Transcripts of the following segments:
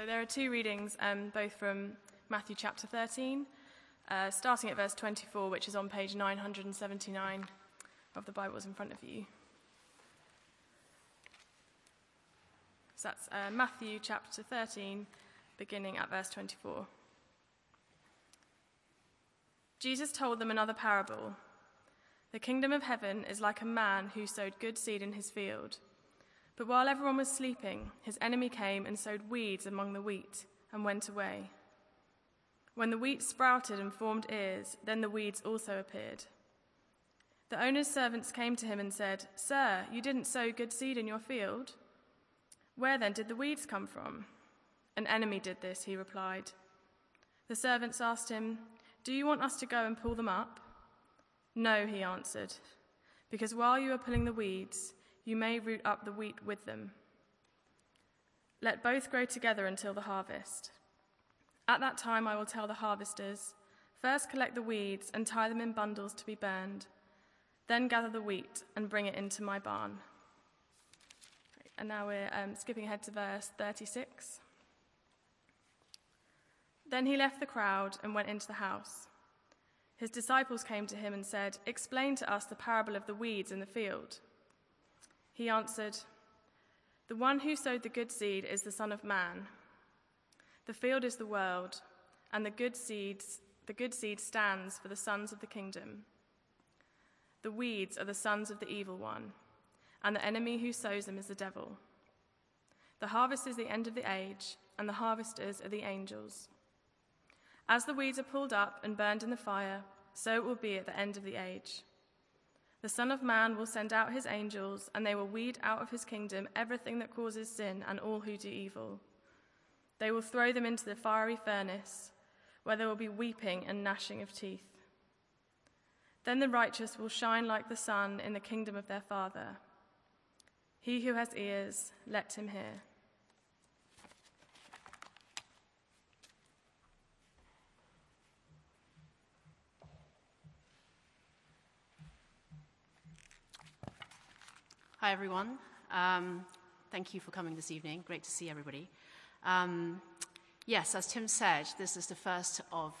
So there are two readings, um, both from Matthew chapter 13, uh, starting at verse 24, which is on page 979 of the Bibles in front of you. So that's uh, Matthew chapter 13, beginning at verse 24. Jesus told them another parable. The kingdom of heaven is like a man who sowed good seed in his field. But while everyone was sleeping, his enemy came and sowed weeds among the wheat and went away. When the wheat sprouted and formed ears, then the weeds also appeared. The owner's servants came to him and said, Sir, you didn't sow good seed in your field. Where then did the weeds come from? An enemy did this, he replied. The servants asked him, Do you want us to go and pull them up? No, he answered, because while you are pulling the weeds, you may root up the wheat with them. Let both grow together until the harvest. At that time, I will tell the harvesters first collect the weeds and tie them in bundles to be burned, then gather the wheat and bring it into my barn. And now we're um, skipping ahead to verse 36. Then he left the crowd and went into the house. His disciples came to him and said, Explain to us the parable of the weeds in the field. He answered, The one who sowed the good seed is the Son of Man. The field is the world, and the good seeds the good seed stands for the sons of the kingdom. The weeds are the sons of the evil one, and the enemy who sows them is the devil. The harvest is the end of the age, and the harvesters are the angels. As the weeds are pulled up and burned in the fire, so it will be at the end of the age. The Son of Man will send out his angels, and they will weed out of his kingdom everything that causes sin and all who do evil. They will throw them into the fiery furnace, where there will be weeping and gnashing of teeth. Then the righteous will shine like the sun in the kingdom of their Father. He who has ears, let him hear. Hi, everyone. Um, thank you for coming this evening. Great to see everybody. Um, yes, as Tim said, this is the first of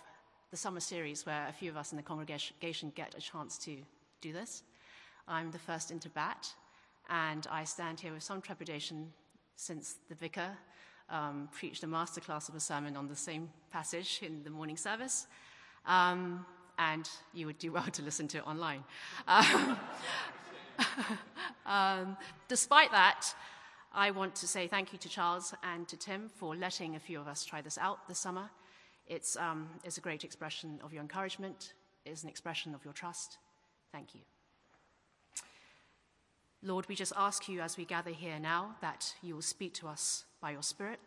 the summer series where a few of us in the congregation get a chance to do this. I'm the first into bat, and I stand here with some trepidation since the vicar um, preached a masterclass of a sermon on the same passage in the morning service. Um, and you would do well to listen to it online. Um, um, despite that, I want to say thank you to Charles and to Tim for letting a few of us try this out this summer. It's, um, it's a great expression of your encouragement, it's an expression of your trust. Thank you. Lord, we just ask you as we gather here now that you will speak to us by your Spirit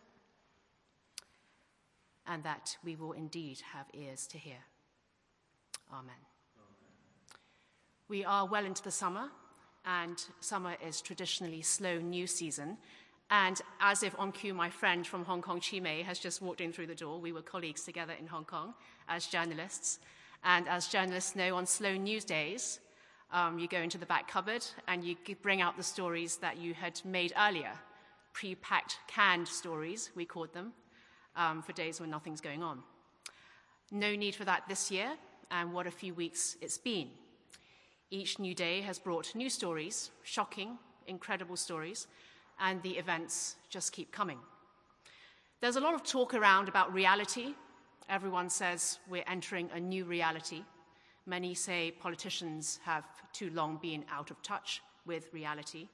and that we will indeed have ears to hear. Amen. Amen. We are well into the summer, and summer is traditionally slow news season. And as if on cue, my friend from Hong Kong, Chi Mei, has just walked in through the door. We were colleagues together in Hong Kong as journalists. And as journalists know, on slow news days, um, you go into the back cupboard and you bring out the stories that you had made earlier, pre packed, canned stories, we called them, um, for days when nothing's going on. No need for that this year, and what a few weeks it's been. Each new day has brought new stories, shocking, incredible stories, and the events just keep coming. There's a lot of talk around about reality. Everyone says we're entering a new reality. Many say politicians have too long been out of touch with reality.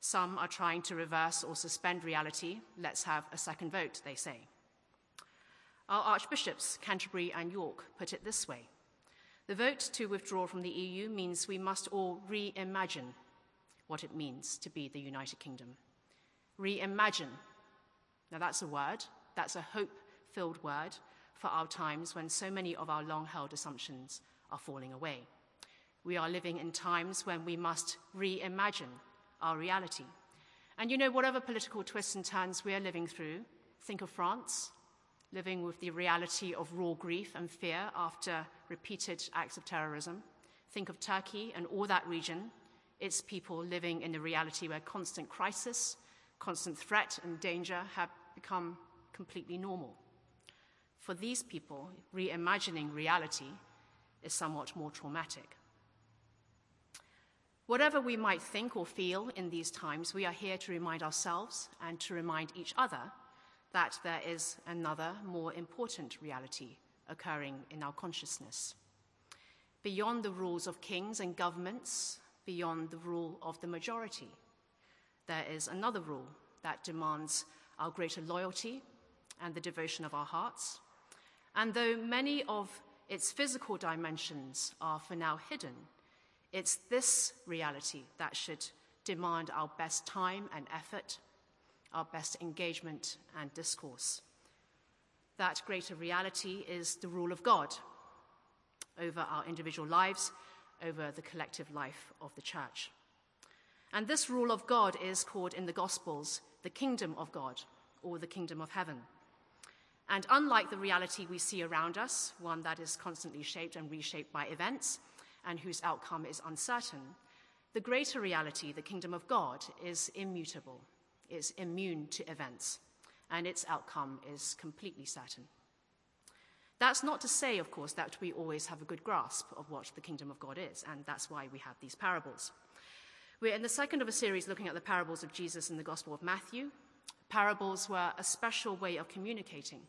Some are trying to reverse or suspend reality. Let's have a second vote, they say. Our archbishops, Canterbury and York, put it this way the vote to withdraw from the EU means we must all reimagine what it means to be the United Kingdom. Reimagine. Now, that's a word, that's a hope filled word for our times when so many of our long held assumptions are falling away. We are living in times when we must reimagine our reality. And you know, whatever political twists and turns we are living through, think of France, living with the reality of raw grief and fear after repeated acts of terrorism. Think of Turkey and all that region, its people living in the reality where constant crisis, constant threat, and danger have become completely normal. For these people, reimagining reality is somewhat more traumatic. Whatever we might think or feel in these times, we are here to remind ourselves and to remind each other that there is another, more important reality occurring in our consciousness. Beyond the rules of kings and governments, beyond the rule of the majority, there is another rule that demands our greater loyalty and the devotion of our hearts. And though many of its physical dimensions are for now hidden, it's this reality that should demand our best time and effort, our best engagement and discourse. That greater reality is the rule of God over our individual lives, over the collective life of the church. And this rule of God is called in the Gospels the kingdom of God or the kingdom of heaven. And unlike the reality we see around us, one that is constantly shaped and reshaped by events, and whose outcome is uncertain, the greater reality, the kingdom of God, is immutable, is immune to events, and its outcome is completely certain. That's not to say, of course, that we always have a good grasp of what the kingdom of God is, and that's why we have these parables. We're in the second of a series looking at the parables of Jesus in the Gospel of Matthew. Parables were a special way of communicating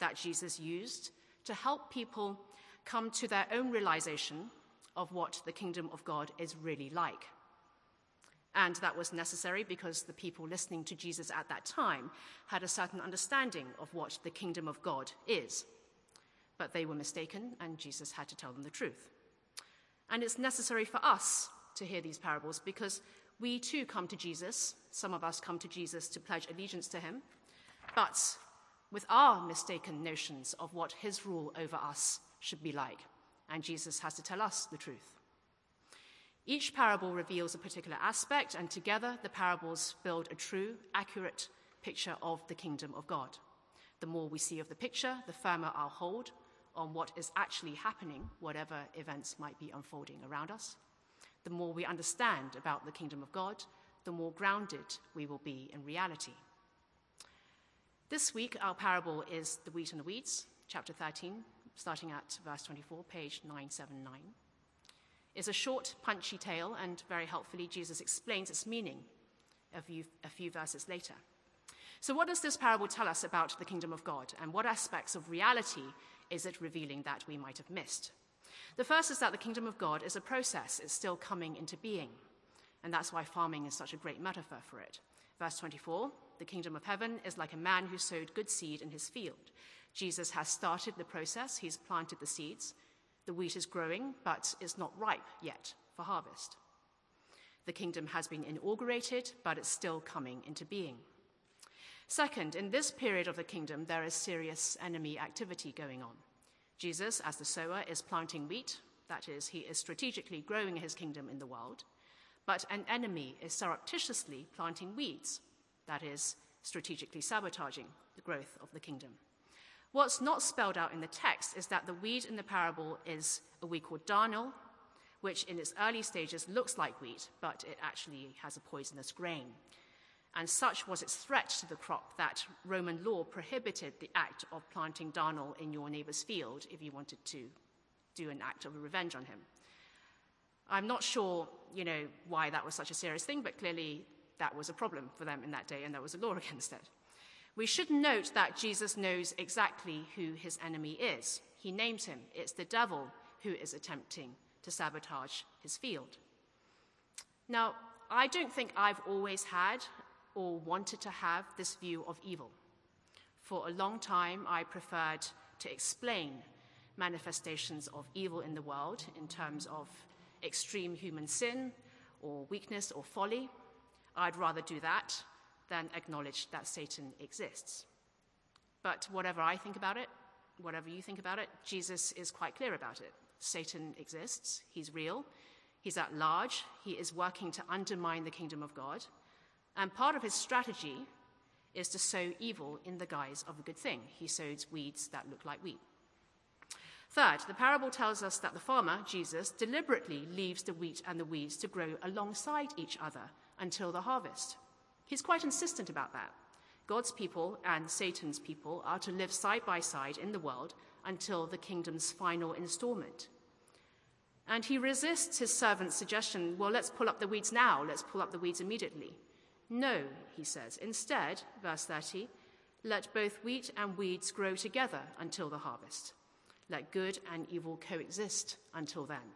that Jesus used to help people come to their own realization of what the kingdom of God is really like. And that was necessary because the people listening to Jesus at that time had a certain understanding of what the kingdom of God is. But they were mistaken, and Jesus had to tell them the truth. And it's necessary for us to hear these parables because we too come to Jesus. Some of us come to Jesus to pledge allegiance to him, but with our mistaken notions of what his rule over us should be like and Jesus has to tell us the truth. Each parable reveals a particular aspect, and together the parables build a true, accurate picture of the kingdom of God. The more we see of the picture, the firmer our hold on what is actually happening, whatever events might be unfolding around us. The more we understand about the kingdom of God, the more grounded we will be in reality. This week, our parable is the wheat and the weeds, chapter 13, starting at verse 24, page 979, is a short, punchy tale, and very helpfully, Jesus explains its meaning a few, a few verses later. So, what does this parable tell us about the kingdom of God, and what aspects of reality is it revealing that we might have missed? The first is that the kingdom of God is a process, it's still coming into being. And that's why farming is such a great metaphor for it. Verse 24 The kingdom of heaven is like a man who sowed good seed in his field. Jesus has started the process, he's planted the seeds. The wheat is growing, but it's not ripe yet for harvest. The kingdom has been inaugurated, but it's still coming into being. Second, in this period of the kingdom, there is serious enemy activity going on. Jesus, as the sower, is planting wheat, that is, he is strategically growing his kingdom in the world, but an enemy is surreptitiously planting weeds, that is, strategically sabotaging the growth of the kingdom. What's not spelled out in the text is that the weed in the parable is a weed called darnel, which in its early stages looks like wheat, but it actually has a poisonous grain. And such was its threat to the crop that Roman law prohibited the act of planting darnel in your neighbor's field if you wanted to do an act of revenge on him. I'm not sure, you know, why that was such a serious thing, but clearly that was a problem for them in that day, and there was a law against it. We should note that Jesus knows exactly who his enemy is. He names him. It's the devil who is attempting to sabotage his field. Now, I don't think I've always had or wanted to have this view of evil. For a long time, I preferred to explain manifestations of evil in the world in terms of extreme human sin or weakness or folly. I'd rather do that than acknowledge that Satan exists. But whatever I think about it, whatever you think about it, Jesus is quite clear about it. Satan exists, he's real, he's at large, he is working to undermine the kingdom of God. And part of his strategy is to sow evil in the guise of a good thing. He sows weeds that look like wheat. Third, the parable tells us that the farmer, Jesus, deliberately leaves the wheat and the weeds to grow alongside each other until the harvest. He's quite insistent about that. God's people and Satan's people are to live side by side in the world until the kingdom's final installment. And he resists his servant's suggestion well, let's pull up the weeds now, let's pull up the weeds immediately. No, he says. Instead, verse 30, let both wheat and weeds grow together until the harvest. Let good and evil coexist until then.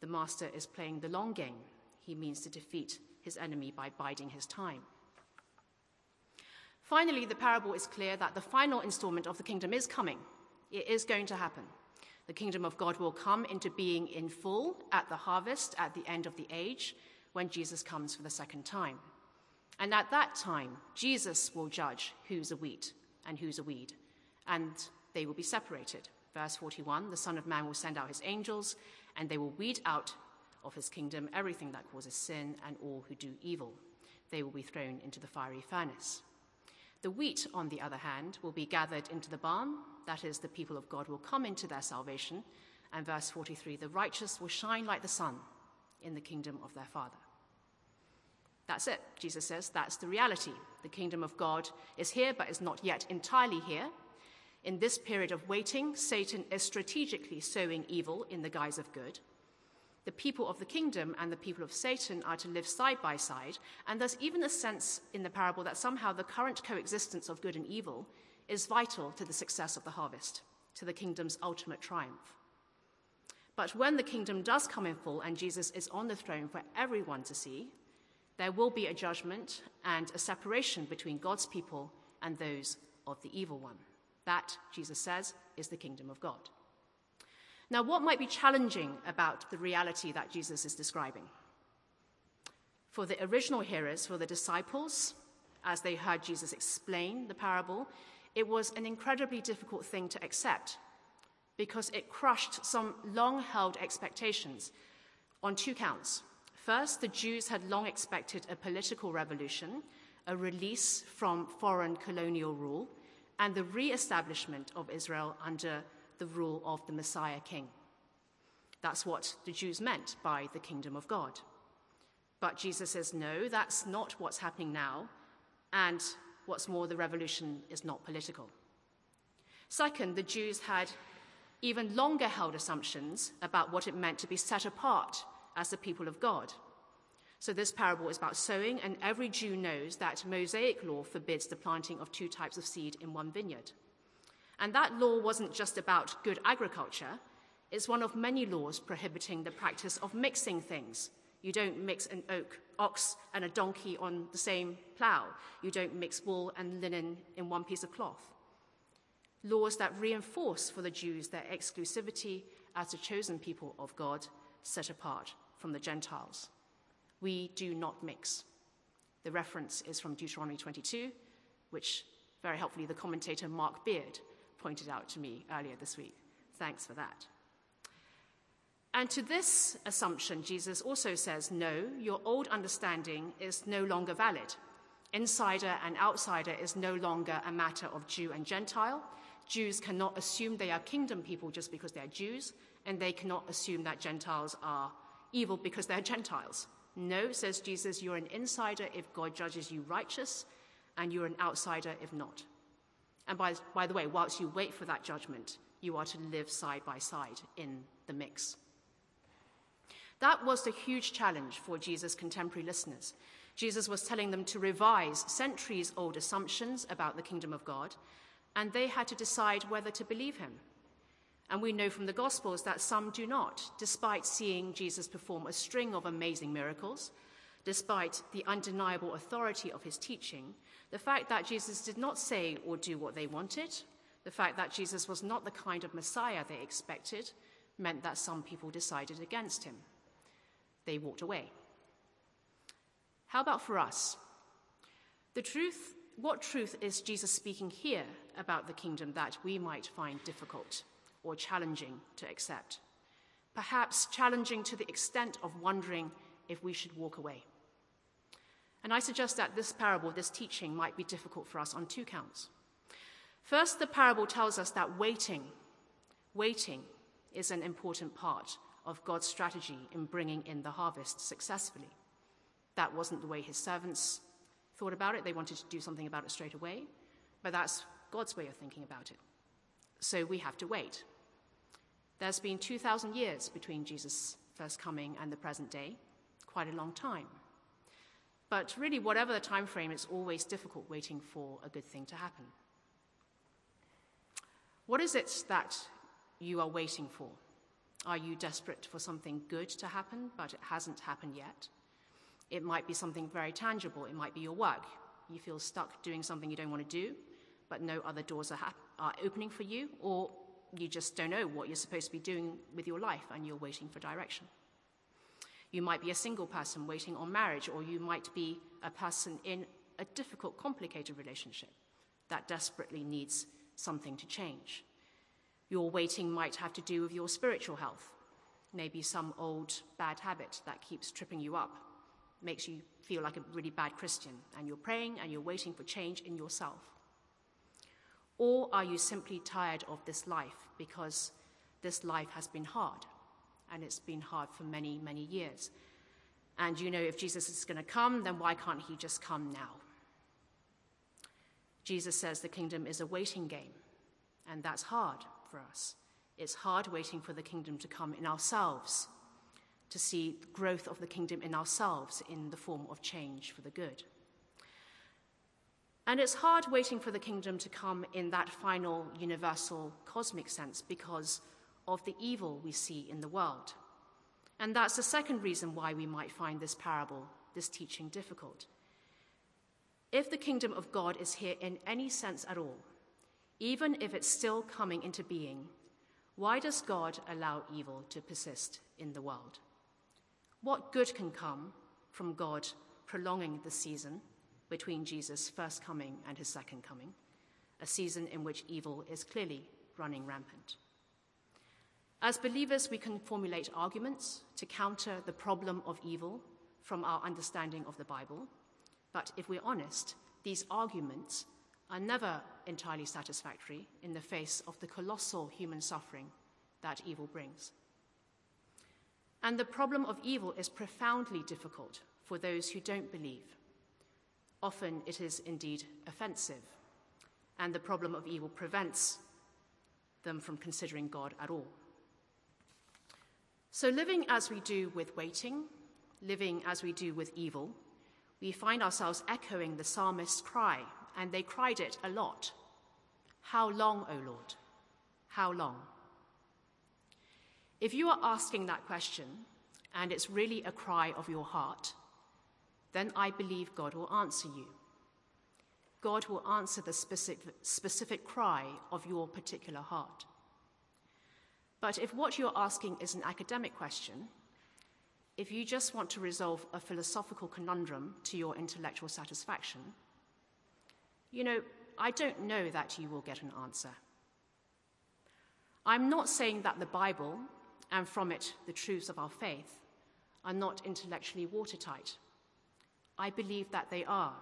The master is playing the long game. He means to defeat his enemy by biding his time. Finally, the parable is clear that the final installment of the kingdom is coming. It is going to happen. The kingdom of God will come into being in full at the harvest, at the end of the age, when Jesus comes for the second time. And at that time, Jesus will judge who's a wheat and who's a weed, and they will be separated. Verse 41 The Son of Man will send out his angels, and they will weed out of his kingdom everything that causes sin and all who do evil. They will be thrown into the fiery furnace. The wheat, on the other hand, will be gathered into the barn. That is, the people of God will come into their salvation. And verse 43 the righteous will shine like the sun in the kingdom of their Father. That's it, Jesus says. That's the reality. The kingdom of God is here, but is not yet entirely here. In this period of waiting, Satan is strategically sowing evil in the guise of good. The people of the kingdom and the people of Satan are to live side by side, and there's even a sense in the parable that somehow the current coexistence of good and evil is vital to the success of the harvest, to the kingdom's ultimate triumph. But when the kingdom does come in full and Jesus is on the throne for everyone to see, there will be a judgment and a separation between God's people and those of the evil one. That, Jesus says, is the kingdom of God. Now, what might be challenging about the reality that Jesus is describing? For the original hearers, for the disciples, as they heard Jesus explain the parable, it was an incredibly difficult thing to accept because it crushed some long held expectations on two counts. First, the Jews had long expected a political revolution, a release from foreign colonial rule, and the re establishment of Israel under the rule of the Messiah King. That's what the Jews meant by the kingdom of God. But Jesus says, no, that's not what's happening now. And what's more, the revolution is not political. Second, the Jews had even longer held assumptions about what it meant to be set apart as the people of God. So, this parable is about sowing, and every Jew knows that Mosaic law forbids the planting of two types of seed in one vineyard. And that law wasn't just about good agriculture, it's one of many laws prohibiting the practice of mixing things. You don't mix an oak, ox and a donkey on the same plough. You don't mix wool and linen in one piece of cloth. Laws that reinforce for the Jews their exclusivity as a chosen people of God, set apart from the Gentiles. We do not mix. The reference is from Deuteronomy 22, which very helpfully the commentator Mark Beard pointed out to me earlier this week. Thanks for that. And to this assumption, Jesus also says, No, your old understanding is no longer valid. Insider and outsider is no longer a matter of Jew and Gentile. Jews cannot assume they are kingdom people just because they're Jews, and they cannot assume that Gentiles are evil because they're Gentiles. No, says Jesus, you're an insider if God judges you righteous, and you're an outsider if not. And by, by the way, whilst you wait for that judgment, you are to live side by side in the mix. That was the huge challenge for Jesus' contemporary listeners. Jesus was telling them to revise centuries old assumptions about the kingdom of God, and they had to decide whether to believe him. And we know from the Gospels that some do not, despite seeing Jesus perform a string of amazing miracles, despite the undeniable authority of his teaching, the fact that Jesus did not say or do what they wanted, the fact that Jesus was not the kind of Messiah they expected, meant that some people decided against him. They walked away. How about for us? The truth, what truth is Jesus speaking here about the kingdom that we might find difficult or challenging to accept? Perhaps challenging to the extent of wondering if we should walk away. And I suggest that this parable, this teaching, might be difficult for us on two counts. First, the parable tells us that waiting, waiting is an important part of God's strategy in bringing in the harvest successfully. That wasn't the way his servants thought about it, they wanted to do something about it straight away, but that's God's way of thinking about it. So we have to wait. There's been 2,000 years between Jesus' first coming and the present day, quite a long time. But really, whatever the time frame, it's always difficult waiting for a good thing to happen. What is it that you are waiting for? Are you desperate for something good to happen, but it hasn't happened yet? It might be something very tangible. It might be your work. You feel stuck doing something you don't want to do, but no other doors are, are opening for you, or you just don't know what you're supposed to be doing with your life and you're waiting for direction. You might be a single person waiting on marriage, or you might be a person in a difficult, complicated relationship that desperately needs something to change. Your waiting might have to do with your spiritual health, maybe some old bad habit that keeps tripping you up, makes you feel like a really bad Christian, and you're praying and you're waiting for change in yourself. Or are you simply tired of this life because this life has been hard, and it's been hard for many, many years? And you know, if Jesus is going to come, then why can't he just come now? Jesus says the kingdom is a waiting game, and that's hard for us. It's hard waiting for the kingdom to come in ourselves, to see growth of the kingdom in ourselves in the form of change for the good. And it's hard waiting for the kingdom to come in that final, universal, cosmic sense because of the evil we see in the world. And that's the second reason why we might find this parable, this teaching, difficult. If the kingdom of God is here in any sense at all, even if it's still coming into being, why does God allow evil to persist in the world? What good can come from God prolonging the season between Jesus' first coming and his second coming, a season in which evil is clearly running rampant? As believers, we can formulate arguments to counter the problem of evil from our understanding of the Bible, but if we're honest, these arguments are never entirely satisfactory in the face of the colossal human suffering that evil brings. And the problem of evil is profoundly difficult for those who don't believe. Often it is indeed offensive, and the problem of evil prevents them from considering God at all. So, living as we do with waiting, living as we do with evil, we find ourselves echoing the psalmist's cry and they cried it a lot How long, O Lord? How long? If you are asking that question, and it's really a cry of your heart, then I believe God will answer you. God will answer the specific, specific cry of your particular heart. But if what you're asking is an academic question, if you just want to resolve a philosophical conundrum to your intellectual satisfaction, you know, I don't know that you will get an answer. I'm not saying that the Bible, and from it the truths of our faith, are not intellectually watertight. I believe that they are.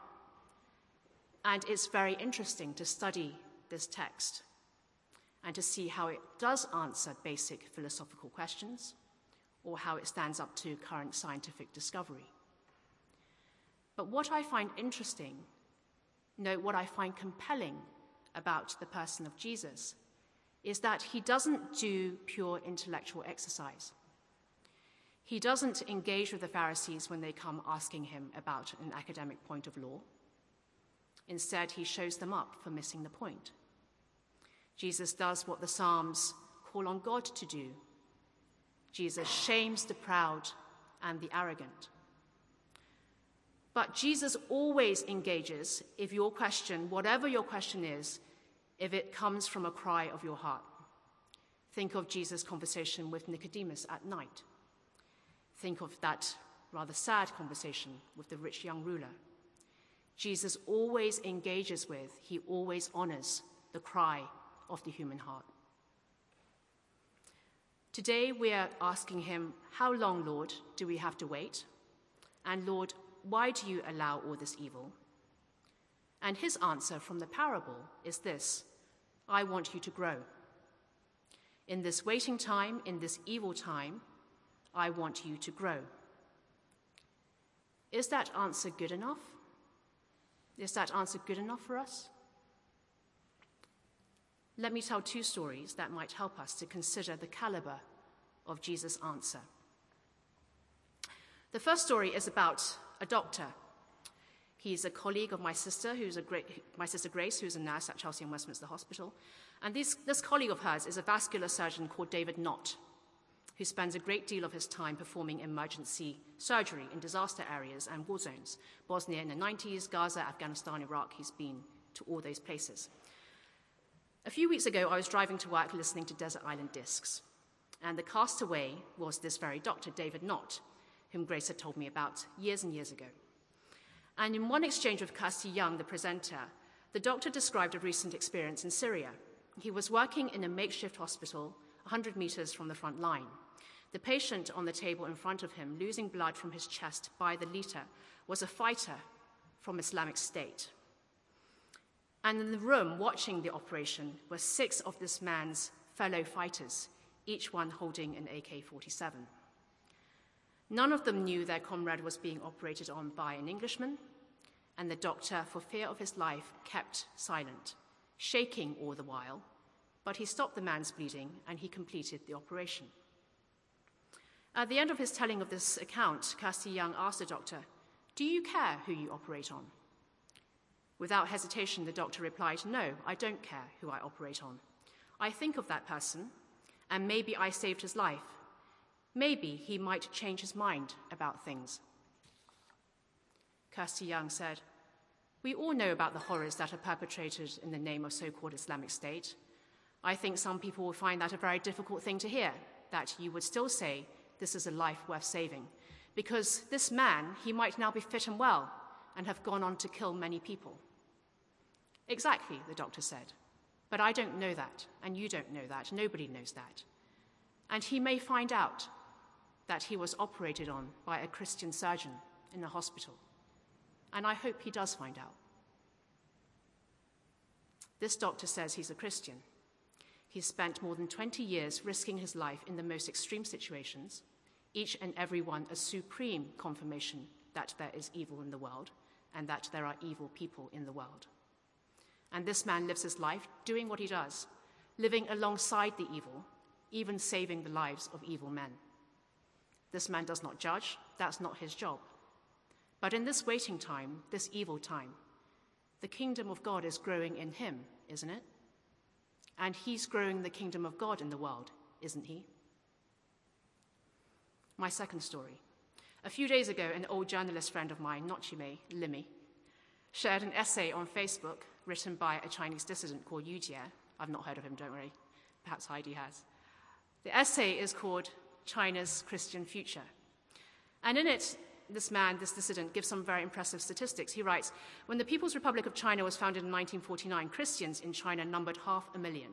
And it's very interesting to study this text and to see how it does answer basic philosophical questions or how it stands up to current scientific discovery. But what I find interesting no, what I find compelling about the person of Jesus is that he doesn't do pure intellectual exercise. He doesn't engage with the Pharisees when they come asking him about an academic point of law. Instead, he shows them up for missing the point. Jesus does what the Psalms call on God to do. Jesus shames the proud and the arrogant. But Jesus always engages if your question, whatever your question is, if it comes from a cry of your heart. Think of Jesus' conversation with Nicodemus at night. Think of that rather sad conversation with the rich young ruler. Jesus always engages with, he always honors the cry of the human heart. Today we are asking him, How long, Lord, do we have to wait? And Lord, why do you allow all this evil? And his answer from the parable is this I want you to grow. In this waiting time, in this evil time, I want you to grow. Is that answer good enough? Is that answer good enough for us? Let me tell two stories that might help us to consider the caliber of Jesus' answer. The first story is about a doctor. He's a colleague of my sister, who's a great, my sister Grace, who's a nurse at Chelsea and Westminster Hospital. And this, this colleague of hers is a vascular surgeon called David Nott, who spends a great deal of his time performing emergency surgery in disaster areas and war zones. Bosnia in the 90s, Gaza, Afghanistan, Iraq, he's been to all those places. A few weeks ago, I was driving to work listening to Desert Island Discs, and the castaway was this very doctor, David Nott, whom Grace had told me about years and years ago. And in one exchange with Kirsty Young, the presenter, the doctor described a recent experience in Syria. He was working in a makeshift hospital 100 meters from the front line. The patient on the table in front of him, losing blood from his chest by the liter, was a fighter from Islamic State. And in the room watching the operation were six of this man's fellow fighters, each one holding an AK 47. None of them knew their comrade was being operated on by an Englishman, and the doctor, for fear of his life, kept silent, shaking all the while, but he stopped the man's bleeding and he completed the operation. At the end of his telling of this account, Kirsty Young asked the doctor, Do you care who you operate on? Without hesitation, the doctor replied, No, I don't care who I operate on. I think of that person, and maybe I saved his life, Maybe he might change his mind about things. Kirsty Young said, We all know about the horrors that are perpetrated in the name of so called Islamic State. I think some people will find that a very difficult thing to hear, that you would still say this is a life worth saving. Because this man, he might now be fit and well and have gone on to kill many people. Exactly, the doctor said. But I don't know that, and you don't know that. Nobody knows that. And he may find out that he was operated on by a Christian surgeon in a hospital. And I hope he does find out. This doctor says he's a Christian. He's spent more than 20 years risking his life in the most extreme situations, each and every one a supreme confirmation that there is evil in the world and that there are evil people in the world. And this man lives his life doing what he does, living alongside the evil, even saving the lives of evil men. This man does not judge, that's not his job. But in this waiting time, this evil time, the kingdom of God is growing in him, isn't it? And he's growing the kingdom of God in the world, isn't he? My second story. A few days ago, an old journalist friend of mine, Nochime Limi, shared an essay on Facebook written by a Chinese dissident called Yu Jie. I've not heard of him, don't worry. Perhaps Heidi has. The essay is called China's Christian future. And in it, this man, this dissident, gives some very impressive statistics. He writes When the People's Republic of China was founded in 1949, Christians in China numbered half a million.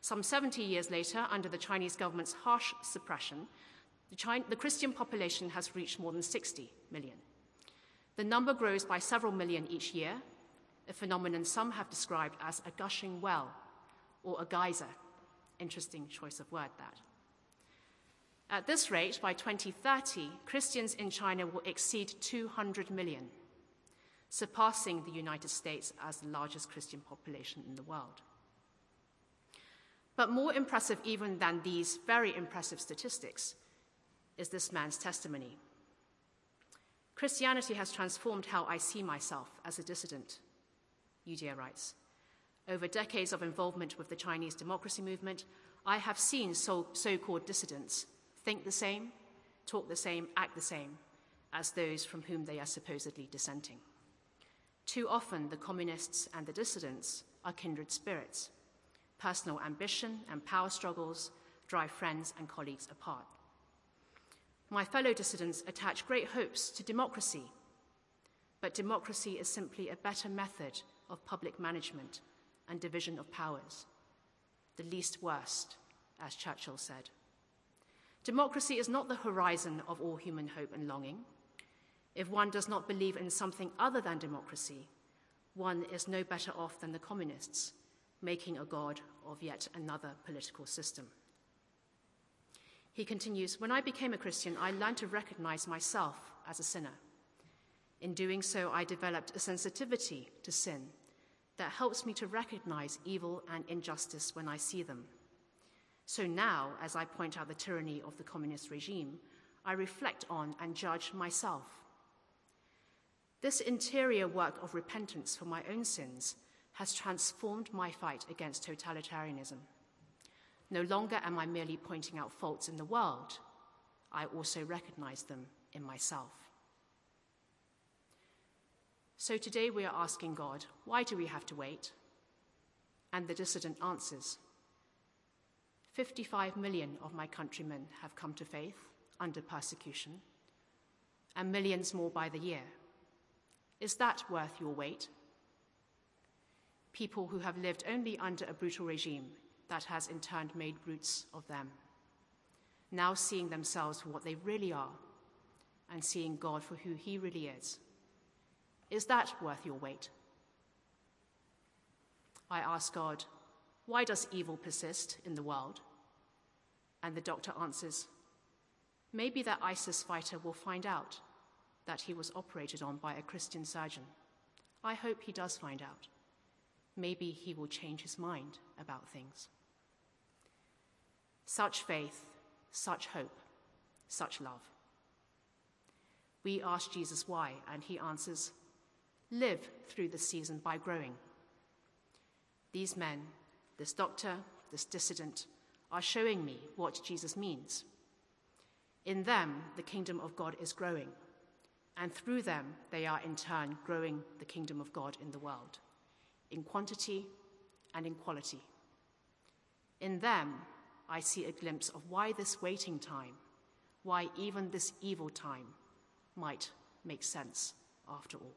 Some 70 years later, under the Chinese government's harsh suppression, the, China, the Christian population has reached more than 60 million. The number grows by several million each year, a phenomenon some have described as a gushing well or a geyser. Interesting choice of word, that. At this rate, by 2030, Christians in China will exceed 200 million, surpassing the United States as the largest Christian population in the world. But more impressive even than these very impressive statistics is this man's testimony. Christianity has transformed how I see myself as a dissident, Yu writes. Over decades of involvement with the Chinese democracy movement, I have seen so called dissidents think the same, talk the same, act the same as those from whom they are supposedly dissenting. Too often, the communists and the dissidents are kindred spirits. Personal ambition and power struggles drive friends and colleagues apart. My fellow dissidents attach great hopes to democracy, but democracy is simply a better method of public management and division of powers. The least worst, as Churchill said. Democracy is not the horizon of all human hope and longing. If one does not believe in something other than democracy, one is no better off than the communists, making a god of yet another political system. He continues When I became a Christian, I learned to recognize myself as a sinner. In doing so, I developed a sensitivity to sin that helps me to recognize evil and injustice when I see them. So now, as I point out the tyranny of the communist regime, I reflect on and judge myself. This interior work of repentance for my own sins has transformed my fight against totalitarianism. No longer am I merely pointing out faults in the world, I also recognize them in myself. So today we are asking God, why do we have to wait? And the dissident answers 55 million of my countrymen have come to faith under persecution, and millions more by the year. Is that worth your wait? People who have lived only under a brutal regime that has in turn made brutes of them, now seeing themselves for what they really are and seeing God for who He really is. Is that worth your wait? I ask God, why does evil persist in the world? And the doctor answers, maybe that ISIS fighter will find out that he was operated on by a Christian surgeon. I hope he does find out. Maybe he will change his mind about things. Such faith, such hope, such love. We ask Jesus why, and he answers, live through the season by growing. These men, this doctor, this dissident, are showing me what Jesus means. In them, the kingdom of God is growing, and through them, they are in turn growing the kingdom of God in the world, in quantity and in quality. In them, I see a glimpse of why this waiting time, why even this evil time, might make sense after all.